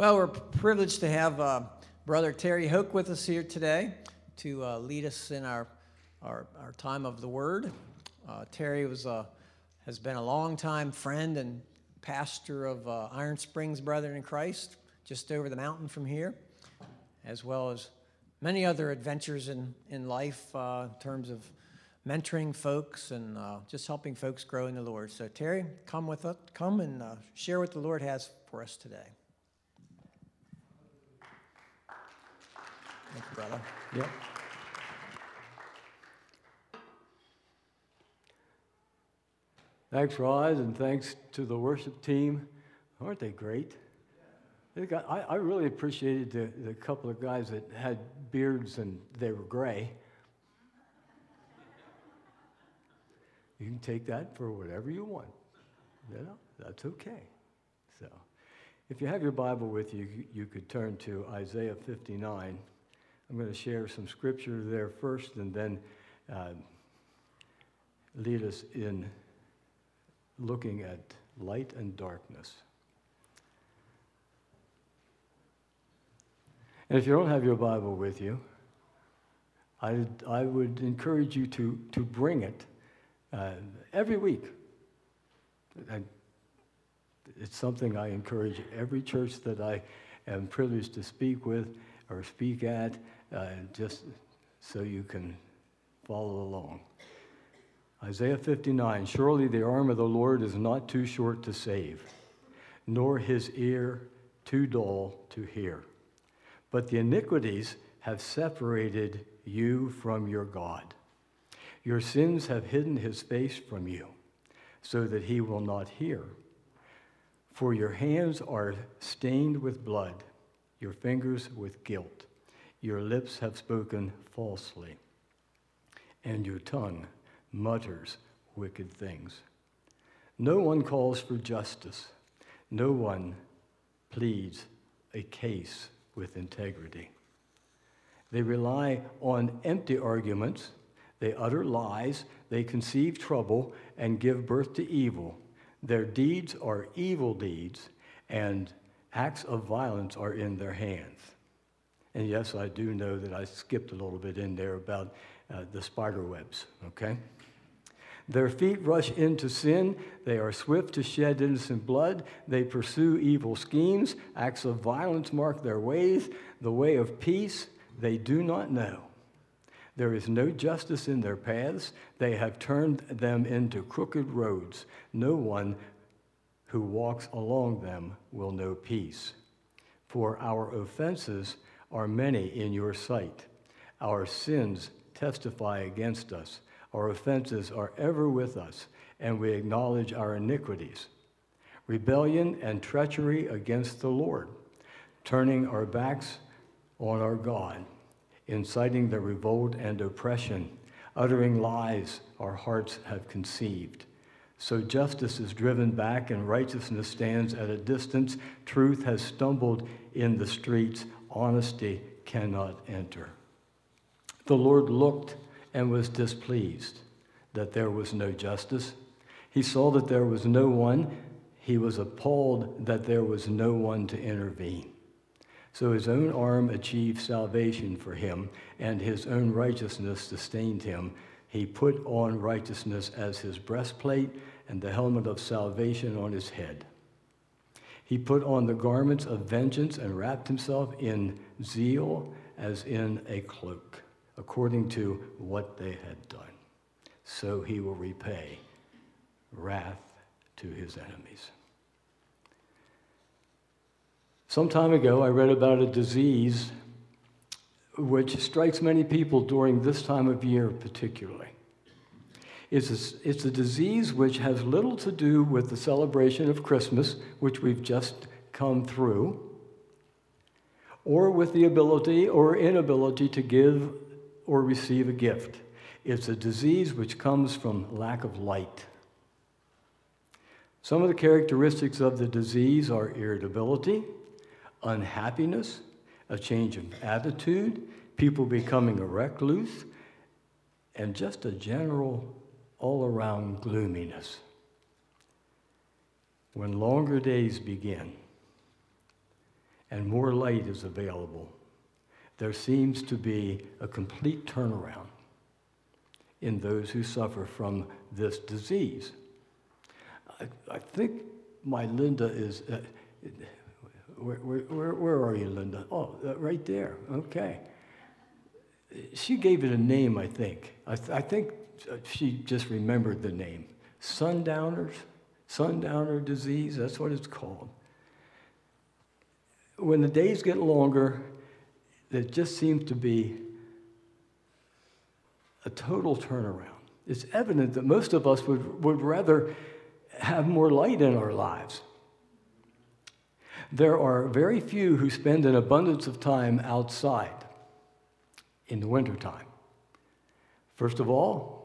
Well, we're privileged to have uh, Brother Terry Hoke with us here today to uh, lead us in our, our, our, time of the Word. Uh, Terry was, uh, has been a long-time friend and pastor of uh, Iron Springs Brethren in Christ, just over the mountain from here, as well as many other adventures in, in life uh, in terms of mentoring folks and uh, just helping folks grow in the Lord. So, Terry, come with us, come and share what the Lord has for us today. Thank you, brother. Yep. Thanks, Roz, and thanks to the worship team. Aren't they great? They got, I, I really appreciated the, the couple of guys that had beards and they were gray. You can take that for whatever you want. You know, that's okay. So, if you have your Bible with you, you could turn to Isaiah 59. I'm going to share some scripture there first and then uh, lead us in looking at light and darkness. And if you don't have your Bible with you, I, I would encourage you to, to bring it uh, every week. It's something I encourage every church that I am privileged to speak with or speak at, Uh, just so you can follow along. Isaiah 59 Surely the arm of the Lord is not too short to save, nor his ear too dull to hear. But the iniquities have separated you from your God. Your sins have hidden his face from you, so that he will not hear. For your hands are stained with blood, your fingers with guilt. Your lips have spoken falsely, and your tongue mutters wicked things. No one calls for justice, no one pleads a case with integrity. They rely on empty arguments, they utter lies, they conceive trouble, and give birth to evil. Their deeds are evil deeds, and acts of violence are in their hands. And yes, I do know that I skipped a little bit in there about uh, the spider webs, okay? Their feet rush into sin. They are swift to shed innocent blood. They pursue evil schemes. Acts of violence mark their ways. The way of peace they do not know. There is no justice in their paths. They have turned them into crooked roads. No one who walks along them will know peace. For our offenses are many in your sight. Our sins testify against us. Our offenses are ever with us, and we acknowledge our iniquities. Rebellion and treachery against the Lord, turning our backs on our God, inciting the revolt and oppression, uttering lies our hearts have conceived. So justice is driven back and righteousness stands at a distance. Truth has stumbled in the streets. Honesty cannot enter. The Lord looked and was displeased that there was no justice. He saw that there was no one. He was appalled that there was no one to intervene. So his own arm achieved salvation for him, and his own righteousness sustained him. He put on righteousness as his breastplate and the helmet of salvation on his head. He put on the garments of vengeance and wrapped himself in zeal as in a cloak, according to what they had done. So he will repay wrath to his enemies. Some time ago, I read about a disease which strikes many people during this time of year, particularly. It's a, it's a disease which has little to do with the celebration of Christmas, which we've just come through, or with the ability or inability to give or receive a gift. It's a disease which comes from lack of light. Some of the characteristics of the disease are irritability, unhappiness, a change of attitude, people becoming a recluse, and just a general all around gloominess. When longer days begin and more light is available, there seems to be a complete turnaround in those who suffer from this disease. I, I think my Linda is. Uh, where, where, where are you, Linda? Oh, uh, right there. Okay. She gave it a name, I think. I, th- I think Uh, she just remembered the name. Sundowners? Sundowner disease, that's what it's called. When the days get longer, there just seems to be a total turnaround. It's evident that most of us would, would rather have more light in our lives. There are very few who spend an abundance of time outside in the wintertime. First of all,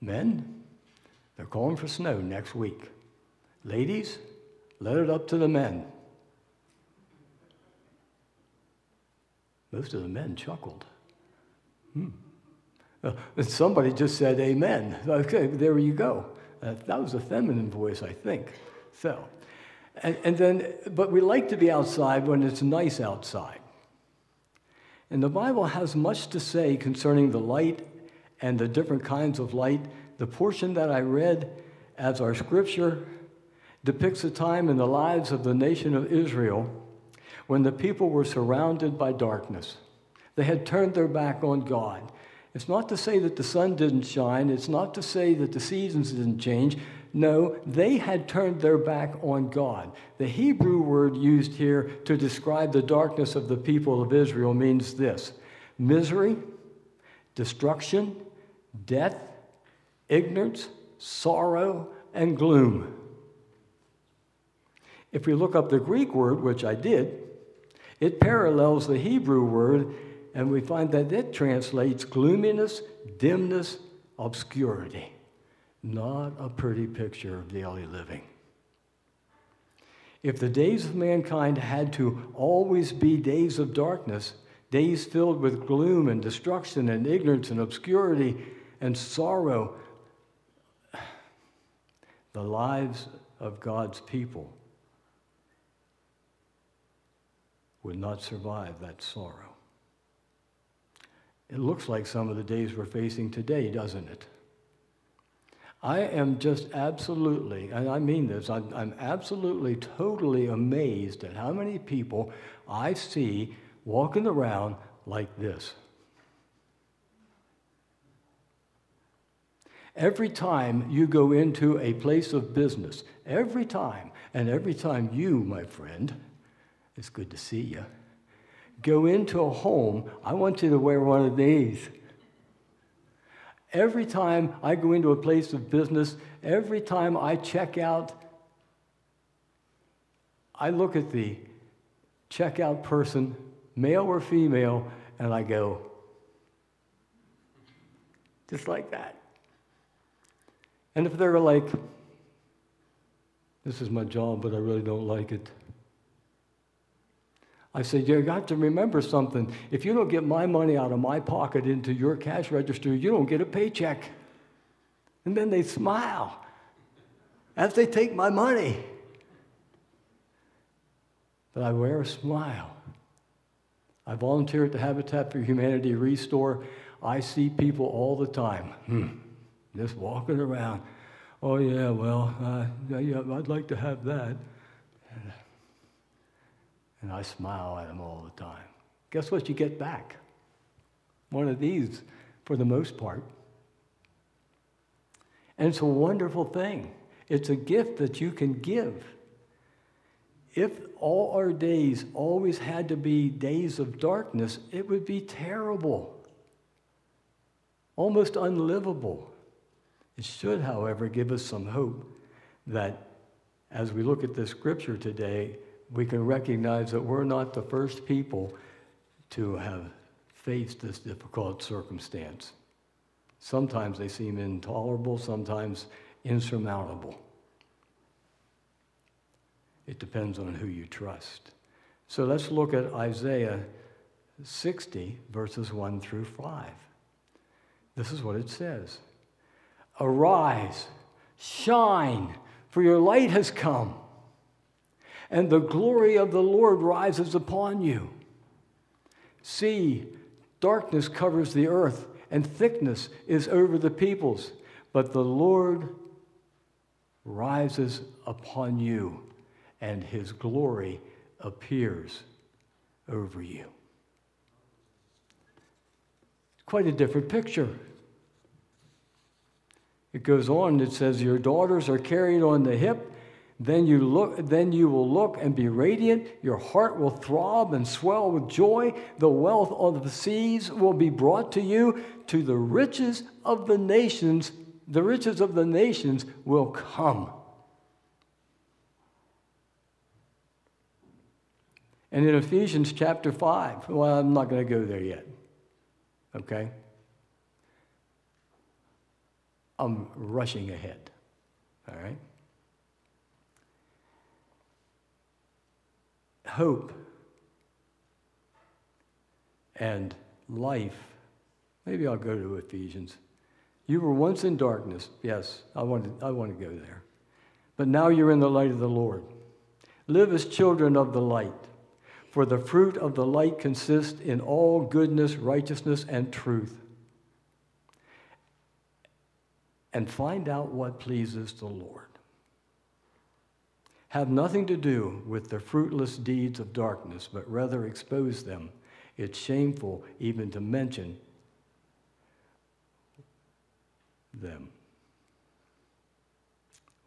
men, they're calling for snow next week. Ladies, let it up to the men. Most of the men chuckled. Hmm. Uh, somebody just said amen. Okay, there you go. Uh, that was a feminine voice, I think. So, and, and then, but we like to be outside when it's nice outside. And the Bible has much to say concerning the light and the different kinds of light. The portion that I read as our scripture depicts a time in the lives of the nation of Israel when the people were surrounded by darkness. They had turned their back on God. It's not to say that the sun didn't shine, it's not to say that the seasons didn't change. No, they had turned their back on God. The Hebrew word used here to describe the darkness of the people of Israel means this misery, destruction, death, ignorance, sorrow, and gloom. If we look up the Greek word, which I did, it parallels the Hebrew word, and we find that it translates gloominess, dimness, obscurity. Not a pretty picture of daily living. If the days of mankind had to always be days of darkness, days filled with gloom and destruction and ignorance and obscurity and sorrow, the lives of God's people would not survive that sorrow. It looks like some of the days we're facing today, doesn't it? I am just absolutely, and I mean this, I'm, I'm, absolutely, totally amazed at how many people I see walking around like this. Every time you go into a place of business, every time, and every time you, my friend, it's good to see you, go into a home, I want you to wear one of these. Every time I go into a place of business, every time I check out, I look at the checkout person, male or female, and I go, just like that. And if they're like, this is my job, but I really don't like it. I said, You got to remember something. If you don't get my money out of my pocket into your cash register, you don't get a paycheck. And then they smile as they take my money. But I wear a smile. I volunteer at the Habitat for Humanity Restore. I see people all the time, hmm, just walking around. Oh, yeah, well, uh, yeah, I'd like to have that. And I smile at them all the time. Guess what you get back? One of these for the most part. And it's a wonderful thing. It's a gift that you can give. If all our days always had to be days of darkness, it would be terrible, almost unlivable. It should, however, give us some hope that as we look at the scripture today, we can recognize that we're not the first people to have faced this difficult circumstance. Sometimes they seem intolerable, sometimes insurmountable. It depends on who you trust. So let's look at Isaiah 60, verses 1 through 5. This is what it says Arise, shine, for your light has come and the glory of the Lord rises upon you. See, darkness covers the earth, and thickness is over the peoples, but the Lord rises upon you, and his glory appears over you. Quite a different picture. It goes on, it says, Your daughters are carried on the hip. Then you, look, then you will look and be radiant. Your heart will throb and swell with joy. The wealth of the seas will be brought to you. To the riches of the nations, the riches of the nations will come. And in Ephesians chapter 5, well, I'm not going to go there yet. Okay? I'm rushing ahead. All right? Hope and life. Maybe I'll go to Ephesians. You were once in darkness. Yes, I want to, I want to go there. But now you're in the light of the Lord. Live as children of the light. For the fruit of the light consists in all goodness, righteousness, and truth. And find out what pleases the Lord. Have nothing to do with the fruitless deeds of darkness, but rather expose them. It's shameful even to mention them.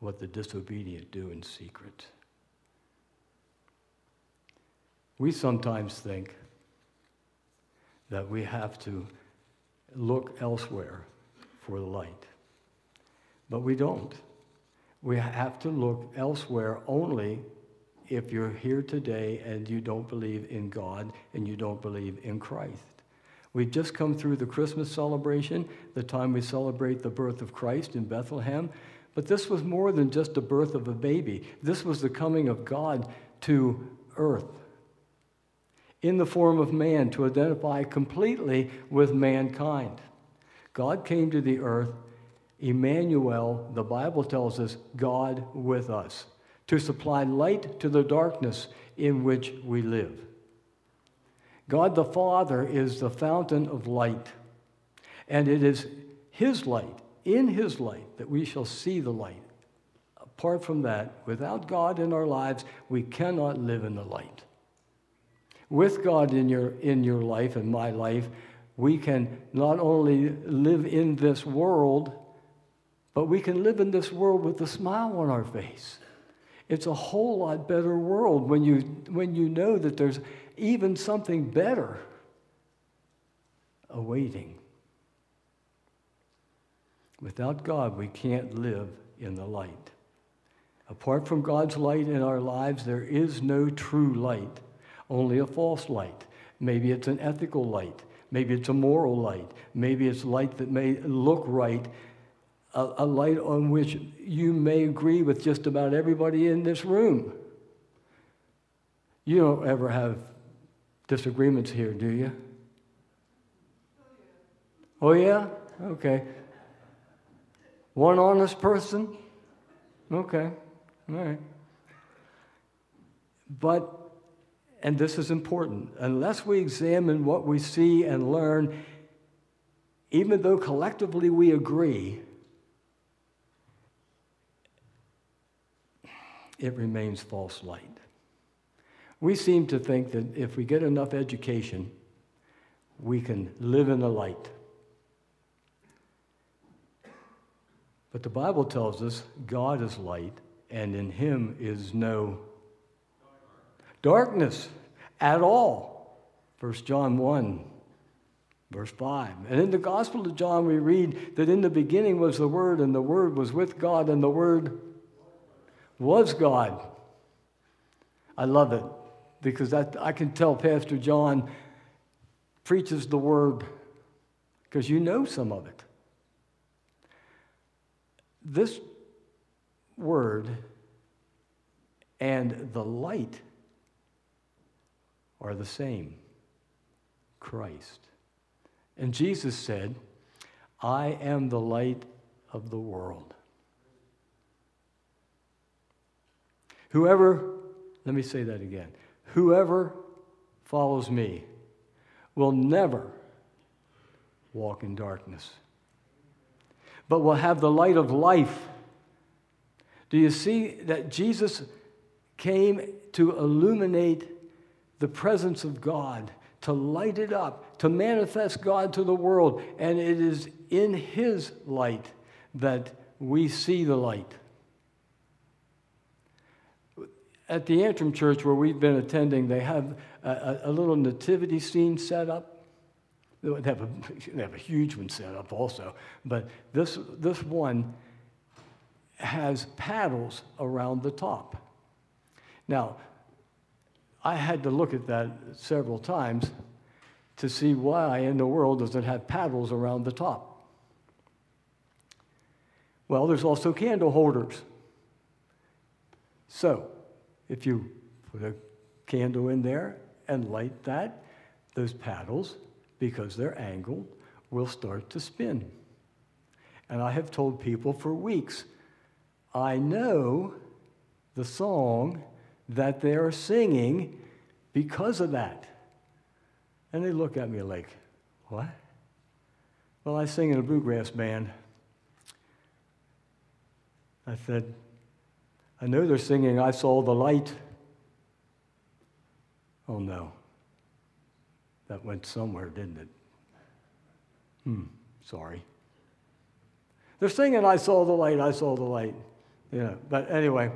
What the disobedient do in secret. We sometimes think that we have to look elsewhere for the light, but we don't. We have to look elsewhere only if you're here today and you don't believe in God and you don't believe in Christ. We've just come through the Christmas celebration, the time we celebrate the birth of Christ in Bethlehem. But this was more than just the birth of a baby. This was the coming of God to earth in the form of man to identify completely with mankind. God came to the earth, Emmanuel, the Bible tells us, God with us, to supply light to the darkness in which we live. God the Father is the fountain of light, and it is His light, in His light, that we shall see the light. Apart from that, without God in our lives, we cannot live in the light with God in your, in your life and my life, we can not only live in this world, but we can live in this world with a smile on our face. It's a whole lot better world when you, when you know that there's even something better awaiting. Without God, we can't live in the light. Apart from God's light in our lives, there is no true light only a false light. Maybe it's an ethical light. Maybe it's a moral light. Maybe it's light that may look right, a, a light on which you may agree with just about everybody in this room. You don't ever have disagreements here, do you? Oh, yeah? Okay. One honest person? Okay. All right. But and this is important, unless we examine what we see and learn, even though collectively we agree, it remains false light. We seem to think that if we get enough education, we can live in the light. But the Bible tells us God is light, and in him is no darkness at all. 1 John 1, verse 5. And in the Gospel of John, we read that in the beginning was the Word, and the Word was with God, and the Word was God. I love it because that, I can tell Pastor John preaches the Word because you know some of it. This Word and the light are the same Christ. And Jesus said, I am the light of the world. Whoever let me say that again. Whoever follows me will never walk in darkness, but will have the light of life. Do you see that Jesus came to illuminate the presence of God, to light it up, to manifest God to the world, and it is in His light that we see the light. At the Antrim Church, where we've been attending, they have a, a, little nativity scene set up. They have, a, they have a huge one set up also, but this, this one has paddles around the top. Now, I had to look at that several times to see why in the world does it have paddles around the top. Well, there's also candle holders. So, if you put a candle in there and light that, those paddles, because they're angled, will start to spin. And I have told people for weeks, I know the song that they're singing because of that. And they look at me like, What? Well, I sing in a bluegrass band. I said, I know they're singing, I saw the light. Oh no. That went somewhere, didn't it? Hmm, sorry. They're singing, I saw the light, I saw the light. Yeah, but anyway,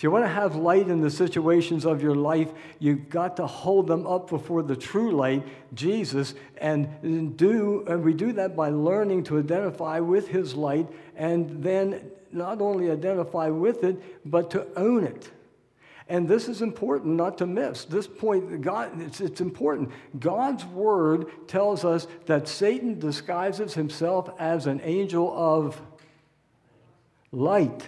if you want to have light in the situations of your life, you've got to hold them up before the true light, Jesus, and do and we do that by learning to identify with his light and then not only identify with it, but to own it. And this is important not to miss. This point, God, it's, it's important. God's word tells us that Satan disguises himself as an angel of light.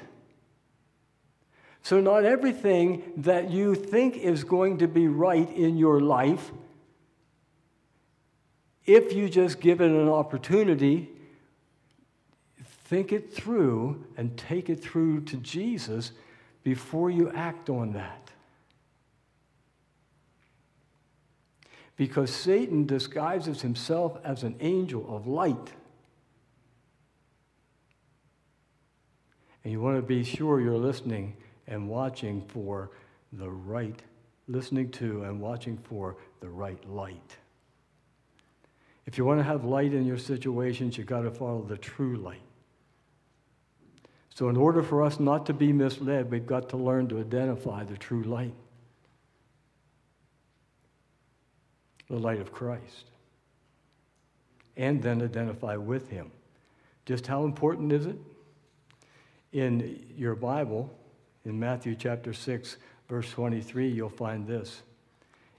So, not everything that you think is going to be right in your life, if you just give it an opportunity, think it through and take it through to Jesus before you act on that. Because Satan disguises himself as an angel of light. And you want to be sure you're listening and watching for the right, listening to and watching for the right light. If you want to have light in your situations, you've got to follow the true light. So, in order for us not to be misled, we've got to learn to identify the true light the light of Christ. And then identify with Him. Just how important is it? In your Bible, in Matthew chapter 6, verse 23, you'll find this.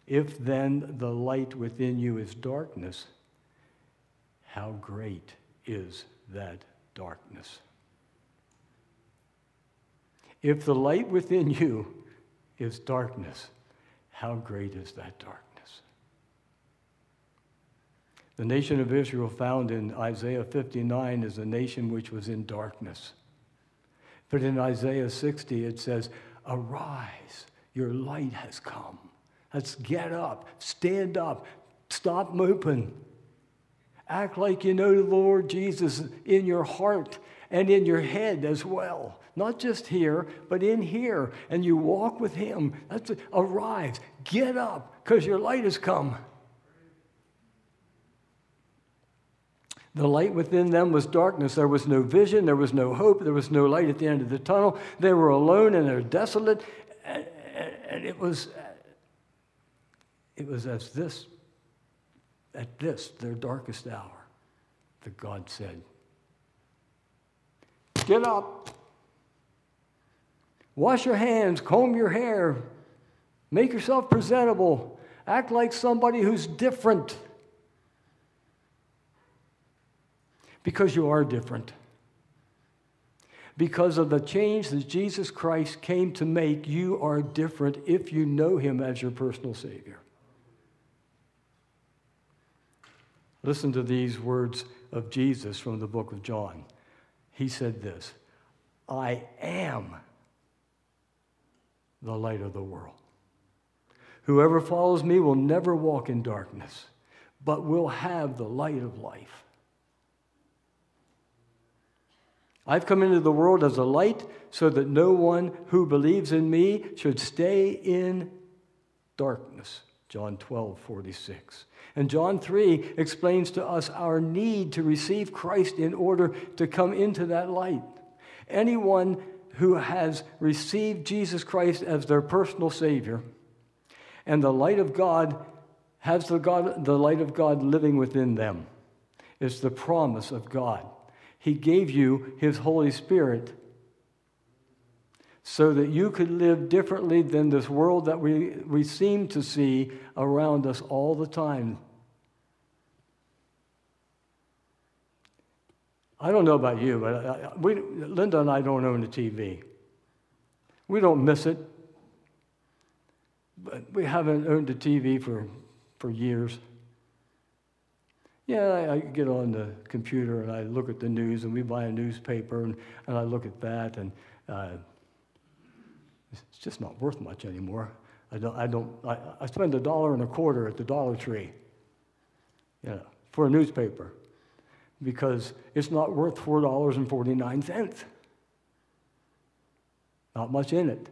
If then the light within you is darkness, how great is that darkness? If the light within you is darkness, how great is that darkness? The nation of Israel, found in Isaiah 59, is a nation which was in darkness. But in Isaiah 60, it says, Arise, your light has come. Let's get up, stand up, stop moping. Act like you know the Lord Jesus in your heart and in your head as well. Not just here, but in here. And you walk with Him. That's arise, get up, because your light has come. The light within them was darkness. There was no vision. There was no hope. There was no light at the end of the tunnel. They were alone and they're desolate. And, and it was, it was as this, at this, their darkest hour, that God said, Get up. Wash your hands, comb your hair, make yourself presentable, act like somebody who's different. Because you are different. Because of the change that Jesus Christ came to make, you are different if you know Him as your personal Savior. Listen to these words of Jesus from the book of John. He said this I am the light of the world. Whoever follows me will never walk in darkness, but will have the light of life. I've come into the world as a light so that no one who believes in me should stay in darkness. John 12, 46. And John 3 explains to us our need to receive Christ in order to come into that light. Anyone who has received Jesus Christ as their personal Savior and the light of God has the, God, the light of God living within them. It's the promise of God. He gave you His Holy Spirit so that you could live differently than this world that we, we seem to see around us all the time. I don't know about you, but I, we, Linda and I don't own a TV. We don't miss it, but we haven't owned a TV for, for years. Yeah, I, I, get on the computer and I look at the news, and we buy a newspaper, and, and I look at that, and uh, it's just not worth much anymore. I don't, I, don't I, I spend a dollar and a quarter at the Dollar Tree you know, for a newspaper because it's not worth $4.49. Not much in it.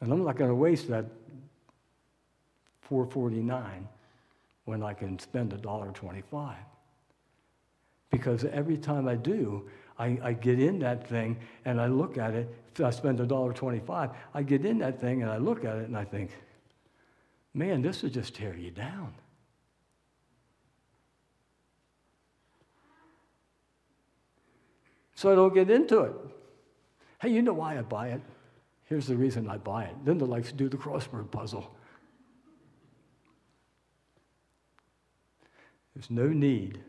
And I'm not going to waste that 449 when I can spend $1.25. Because every time I do, I, I, get in that thing and I look at it. If I spend $1.25, I get in that thing and I look at it and I think, man, this would just tear you down. So I don't get into it. Hey, you know why I buy it? Here's the reason I buy it. Then Linda likes to do the crossword puzzle. There's no need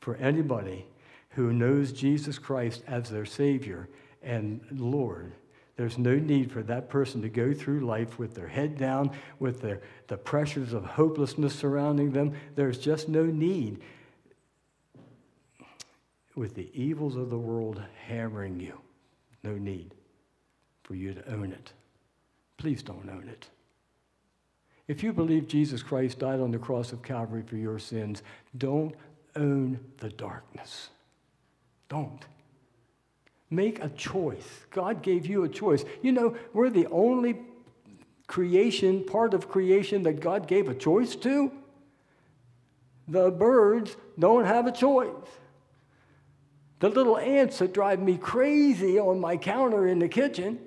for anybody who knows Jesus Christ as their Savior and Lord. There's no need for that person to go through life with their head down, with their, the pressures of hopelessness surrounding them. There's just no need with the evils of the world hammering you. No need for you to own it. Please don't own it. If you believe Jesus Christ died on the cross of Calvary for your sins, don't own the darkness. Don't. Make a choice. God gave you a choice. You know, we're the only creation, part of creation that God gave a choice to. The birds don't have a choice. The little ants that drive me crazy on my counter in the kitchen,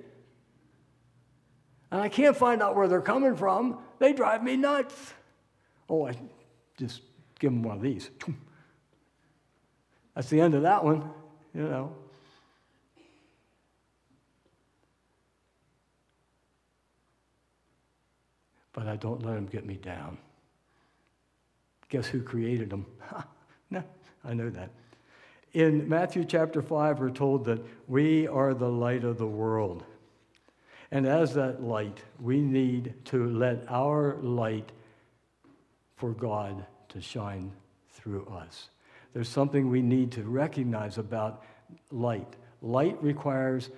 and I can't find out where they're coming from, they drive me nuts. Oh, I just give them one of these. That's the end of that one, you know. But I don't let them get me down. Guess who created them? no, I know that. In Matthew chapter 5, we're told that we are the light of the world. And as that light, we need to let our light for God to shine through us. There's something we need to recognize about light. Light requires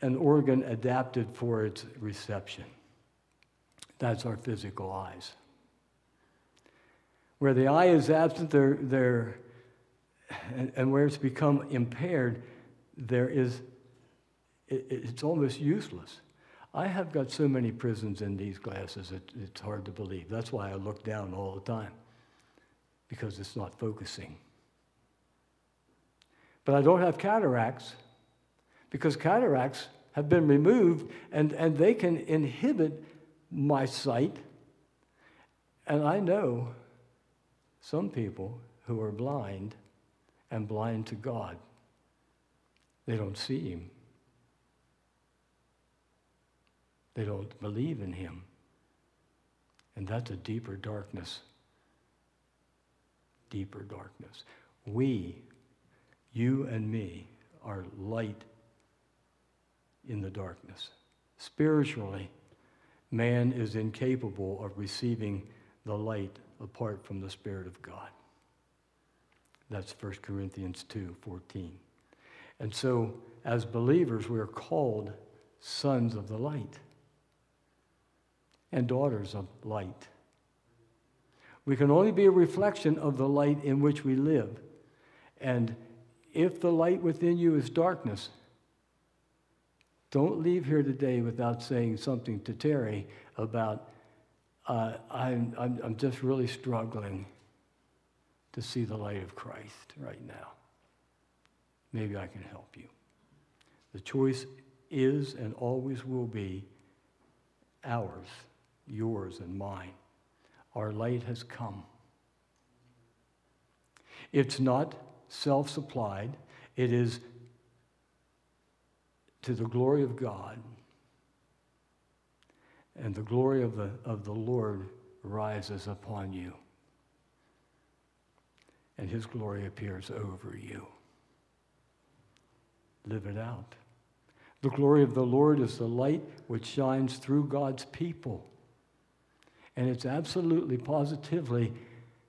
an organ adapted for its reception. That's our physical eyes. Where the eye is absent, there, there and, and where it's become impaired, there is, it, it's almost useless. I have got so many prisms in these glasses, it, it's hard to believe. That's why I look down all the time, because it's not focusing. But I don't have cataracts, because cataracts have been removed and, and they can inhibit my sight. And I know some people who are blind and blind to God. They don't see Him, they don't believe in Him. And that's a deeper darkness. Deeper darkness. We, you and me, are light in the darkness. Spiritually, man is incapable of receiving the light apart from the Spirit of God. That's 1 Corinthians 2 14. And so, as believers, we are called sons of the light and daughters of light. We can only be a reflection of the light in which we live. And if the light within you is darkness, don't leave here today without saying something to Terry about, uh, I'm, I'm, I'm just really struggling to see the light of Christ right now. Maybe I can help you. The choice is and always will be ours, yours, and mine. Our light has come. It's not self supplied, it is to the glory of God. And the glory of the, of the Lord rises upon you. And his glory appears over you. Live it out. The glory of the Lord is the light which shines through God's people. And it's absolutely, positively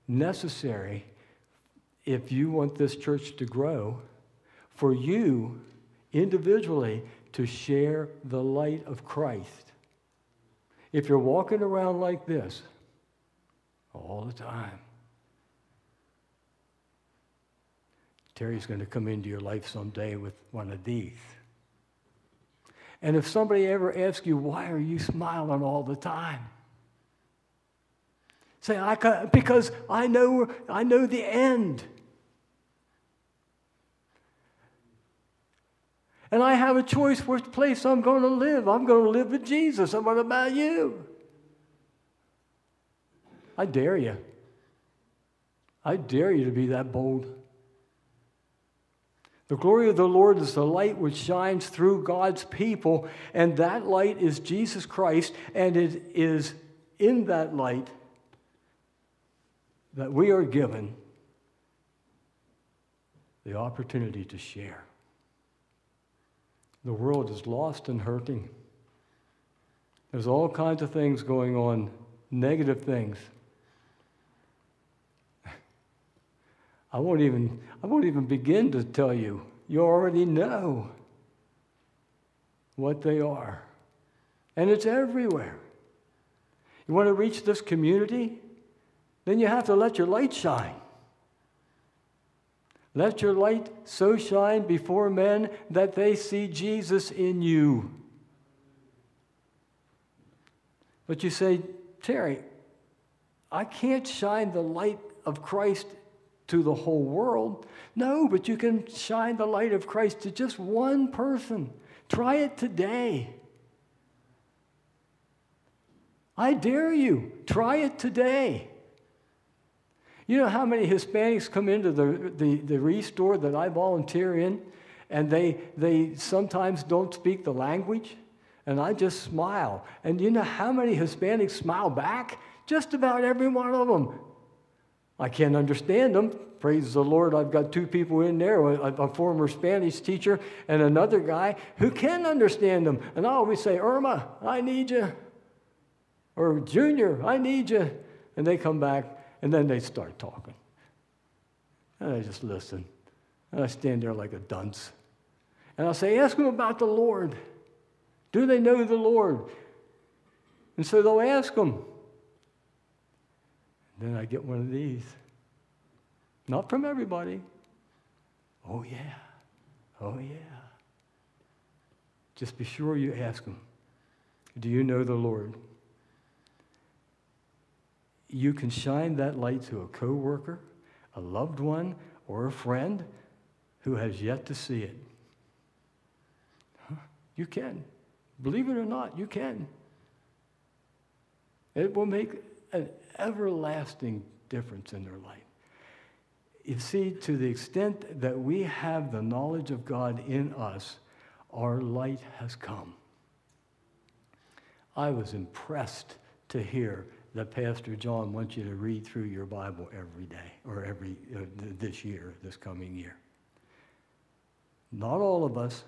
necessary if you want this church to grow for you individually to share the light of Christ. If you're walking around like this all the time, Terry's going to come into your life someday with one of these. And if somebody ever asks you, why are you smiling all the time? Say, I can, because I know, I know the end. And I have a choice which place I'm going to live. I'm going to live with Jesus. And what about you? I dare you. I dare you to be that bold. The glory of the Lord is the light which shines through God's people, and that light is Jesus Christ, and it is in that light that we are given the opportunity to share. The world is lost and hurting. There's all kinds of things going on, negative things. I won't even, I won't even begin to tell you. You already know what they are. And it's everywhere. You want to reach this community? Then you have to let your light shine. Let your light so shine before men that they see Jesus in you. But you say, Terry, I can't shine the light of Christ to the whole world. No, but you can shine the light of Christ to just one person. Try it today. I dare you. Try it today. You know how many Hispanics come into the, the, the restore that I volunteer in, and they, they sometimes don't speak the language? And I just smile. And you know how many Hispanics smile back? Just about every one of them. I can't understand them. Praise the Lord, I've got two people in there a, former Spanish teacher and another guy who can understand them. And I always say, Irma, I need you. Or Junior, I need you. And they come back, and then they start talking. And I just listen. And I stand there like a dunce. And I'll say, Ask them about the Lord. Do they know the Lord? And so they'll ask them. And then I get one of these. Not from everybody. Oh, yeah. Oh, yeah. Just be sure you ask them, Do you know the Lord? You can shine that light to a coworker, a loved one, or a friend who has yet to see it. You can. Believe it or not, you can. It will make an everlasting difference in their life. You see, to the extent that we have the knowledge of God in us, our light has come. I was impressed to hear that Pastor John wants you to read through your Bible every day or every uh, this year, this coming year. Not all of us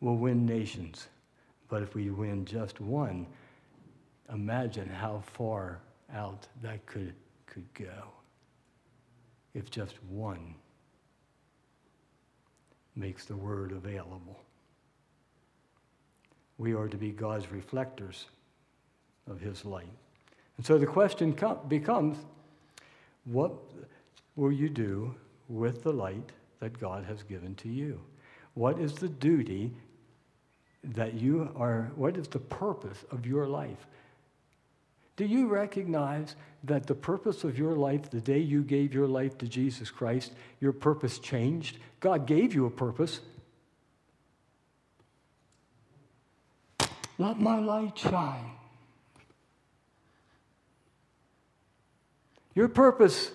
will win nations, but if we win just one, imagine how far out that could, could go. If just one makes the word available. We are to be God's reflectors of His light. And so the question becomes what will you do with the light that God has given to you? What is the duty that you are, what is the purpose of your life? Do you recognize that the purpose of your life, the day you gave your life to Jesus Christ, your purpose changed? God gave you a purpose. Let my light shine. Your purpose,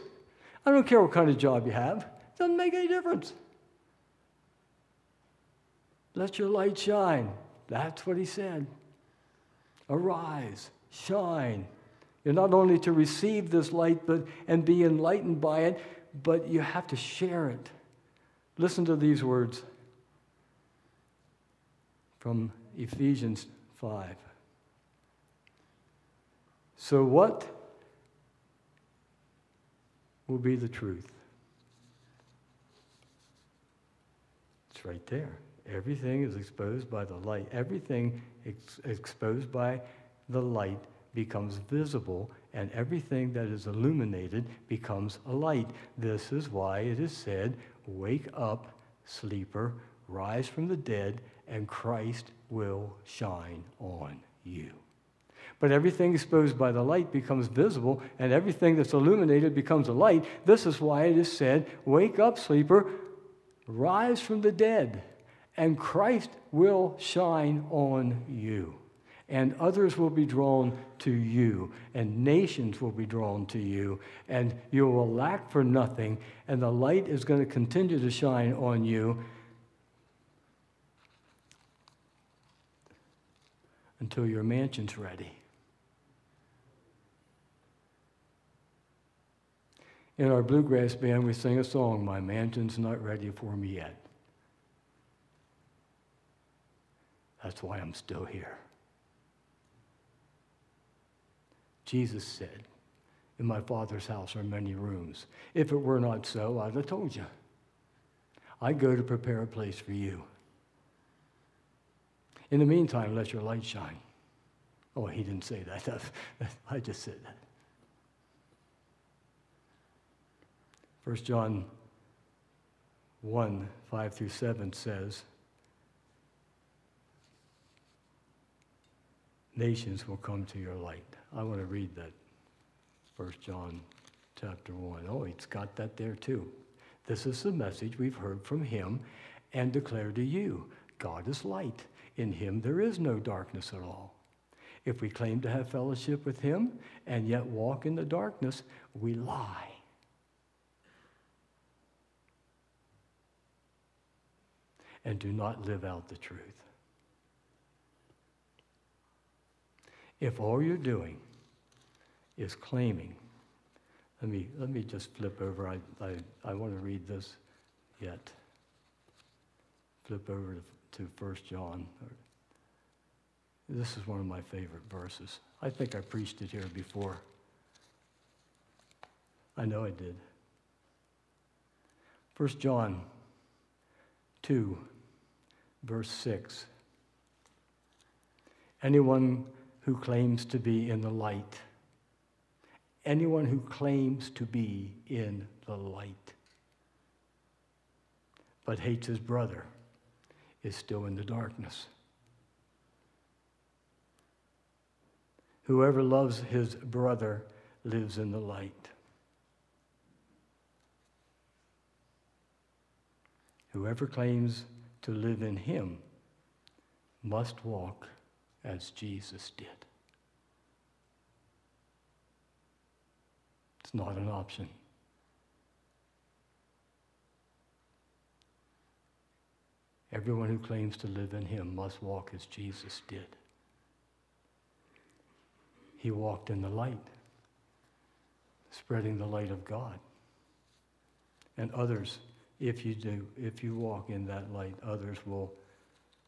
I don't care what kind of job you have, it doesn't make any difference. Let your light shine. That's what he said. Arise, shine. You're not only to receive this light but, and be enlightened by it, but you have to share it. Listen to these words from Ephesians 5. So, what will be the truth? It's right there. Everything is exposed by the light. Everything ex- exposed by the light becomes visible, and everything that is illuminated becomes a light. This is why it is said, Wake up, sleeper, rise from the dead, and Christ will shine on you. But everything exposed by the light becomes visible, and everything that's illuminated becomes a light. This is why it is said, Wake up, sleeper, rise from the dead and Christ will shine on you. And others will be drawn to you, and nations will be drawn to you, and you will lack for nothing, and the light is going to continue to shine on you until your mansion's ready. In our bluegrass band, we sing a song, My Mansion's Not Ready for Me Yet. That's why I'm still here. Jesus said, In my Father's house are many rooms. If it were not so, I'd have told you. I go to prepare a place for you. In the meantime, let your light shine. Oh, he didn't say that. I just said that. 1 John 1 5 through 7 says, nations will come to your light. I want to read that. 1 John chapter 1. Oh, it's got that there too. This is the message we've heard from him and declare to you God is light. In him there is no darkness at all. If we claim to have fellowship with him and yet walk in the darkness, we lie. And do not live out the truth. If all you're doing is claiming, let me, let me just flip over. I, I, I want to read this yet. Flip over to, to 1 John. This is one of my favorite verses. I think I preached it here before. I know I did. 1 John 2, verse 6. Anyone who claims to be in the light. Anyone who claims to be in the light but hates his brother is still in the darkness. Whoever loves his brother lives in the light. Whoever claims to live in him must walk as Jesus did. It's not an option. Everyone who claims to live in him must walk as Jesus did. He walked in the light, spreading the light of God. And others, if you do, if you walk in that light, others will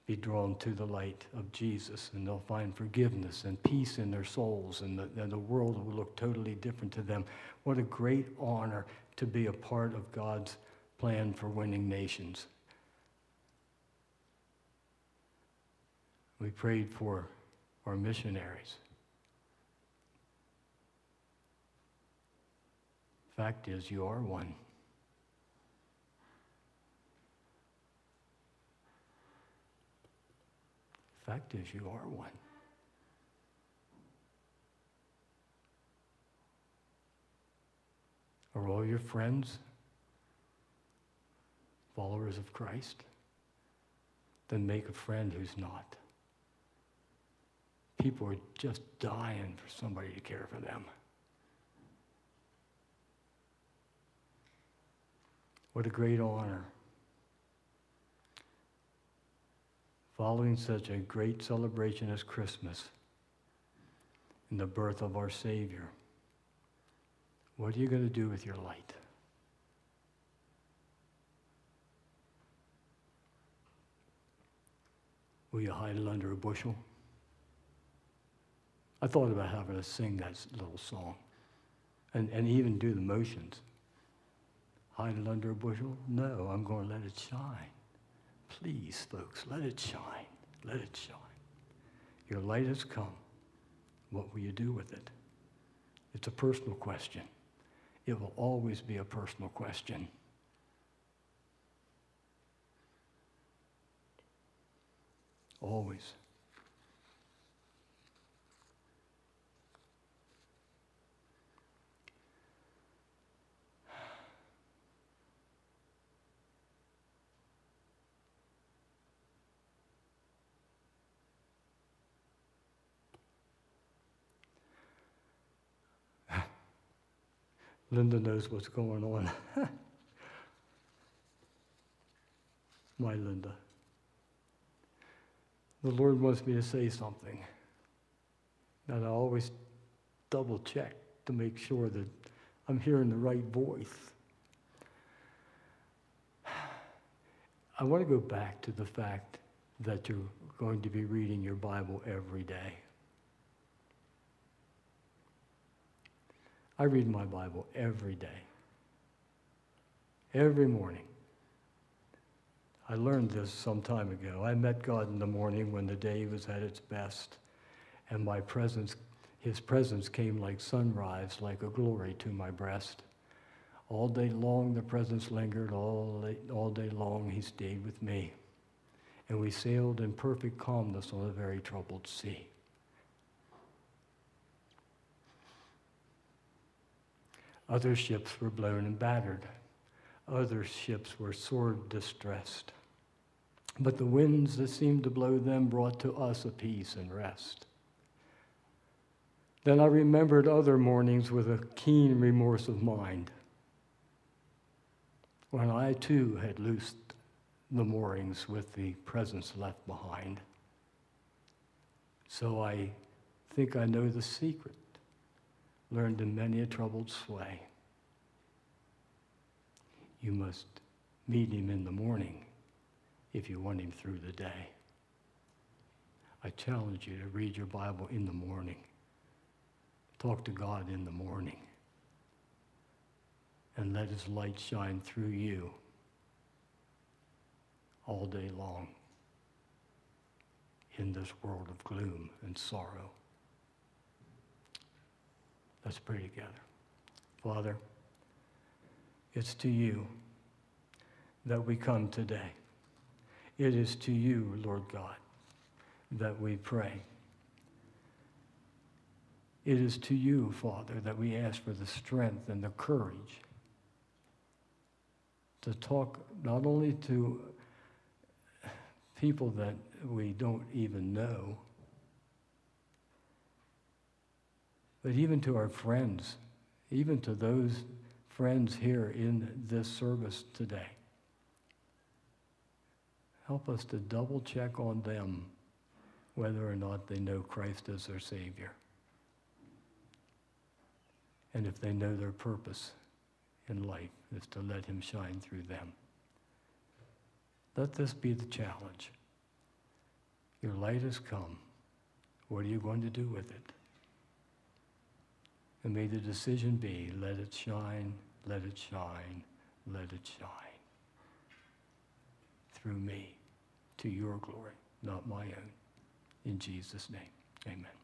be drawn to the light of Jesus and they'll find forgiveness and peace in their souls and the, and the world will look totally different to them. What a great honor to be a part of God's plan for winning nations. We prayed for our missionaries. Fact is, you are one. Fact is, you are one. Are all your friends followers of Christ? Then make a friend who's not. People are just dying for somebody to care for them. What a great honor. Following such a great celebration as Christmas and the birth of our Savior, what are you going to do with your light? Will you hide it under a bushel? I thought about having to sing that little song and, and even do the motions. Hide it under a bushel? No, I'm going to let it shine. Please, folks, let it shine. Let it shine. Your light has come. What will you do with it? It's a personal question. It will always be a personal question. Always. Linda knows what's going on. My Linda. The Lord wants me to say something. And I always double check to make sure that I'm hearing the right voice. I want to go back to the fact that you're going to be reading your Bible every day. I read my Bible every day, every morning. I learned this some time ago. I met God in the morning when the day was at its best, and my presence, his presence came like sunrise, like a glory to my breast. All day long, the presence lingered. All day, all day long, he stayed with me. And we sailed in perfect calmness on a very troubled sea. Other ships were blown and battered. Other ships were sore distressed. But the winds that seemed to blow them brought to us a peace and rest. Then I remembered other mornings with a keen remorse of mind when I too had loosed the moorings with the presence left behind. So I think I know the secret learned in many a troubled sway. You must meet him in the morning if you want him through the day. I challenge you to read your Bible in the morning. Talk to God in the morning. And let his light shine through you all day long in this world of gloom and sorrow. Let's pray together. Father, it's to you that we come today. It is to you, Lord God, that we pray. It is to you, Father, that we ask for the strength and the courage to talk not only to people that we don't even know, but even to our friends, even to those friends here in this service today. Help us to double check on them whether or not they know Christ as their Savior. And if they know their purpose in life is to let Him shine through them. Let this be the challenge. Your light has come. What are you going to do with it? And may the decision be let it shine, let it shine, let it shine through me to your glory, not my own. In Jesus' name, amen.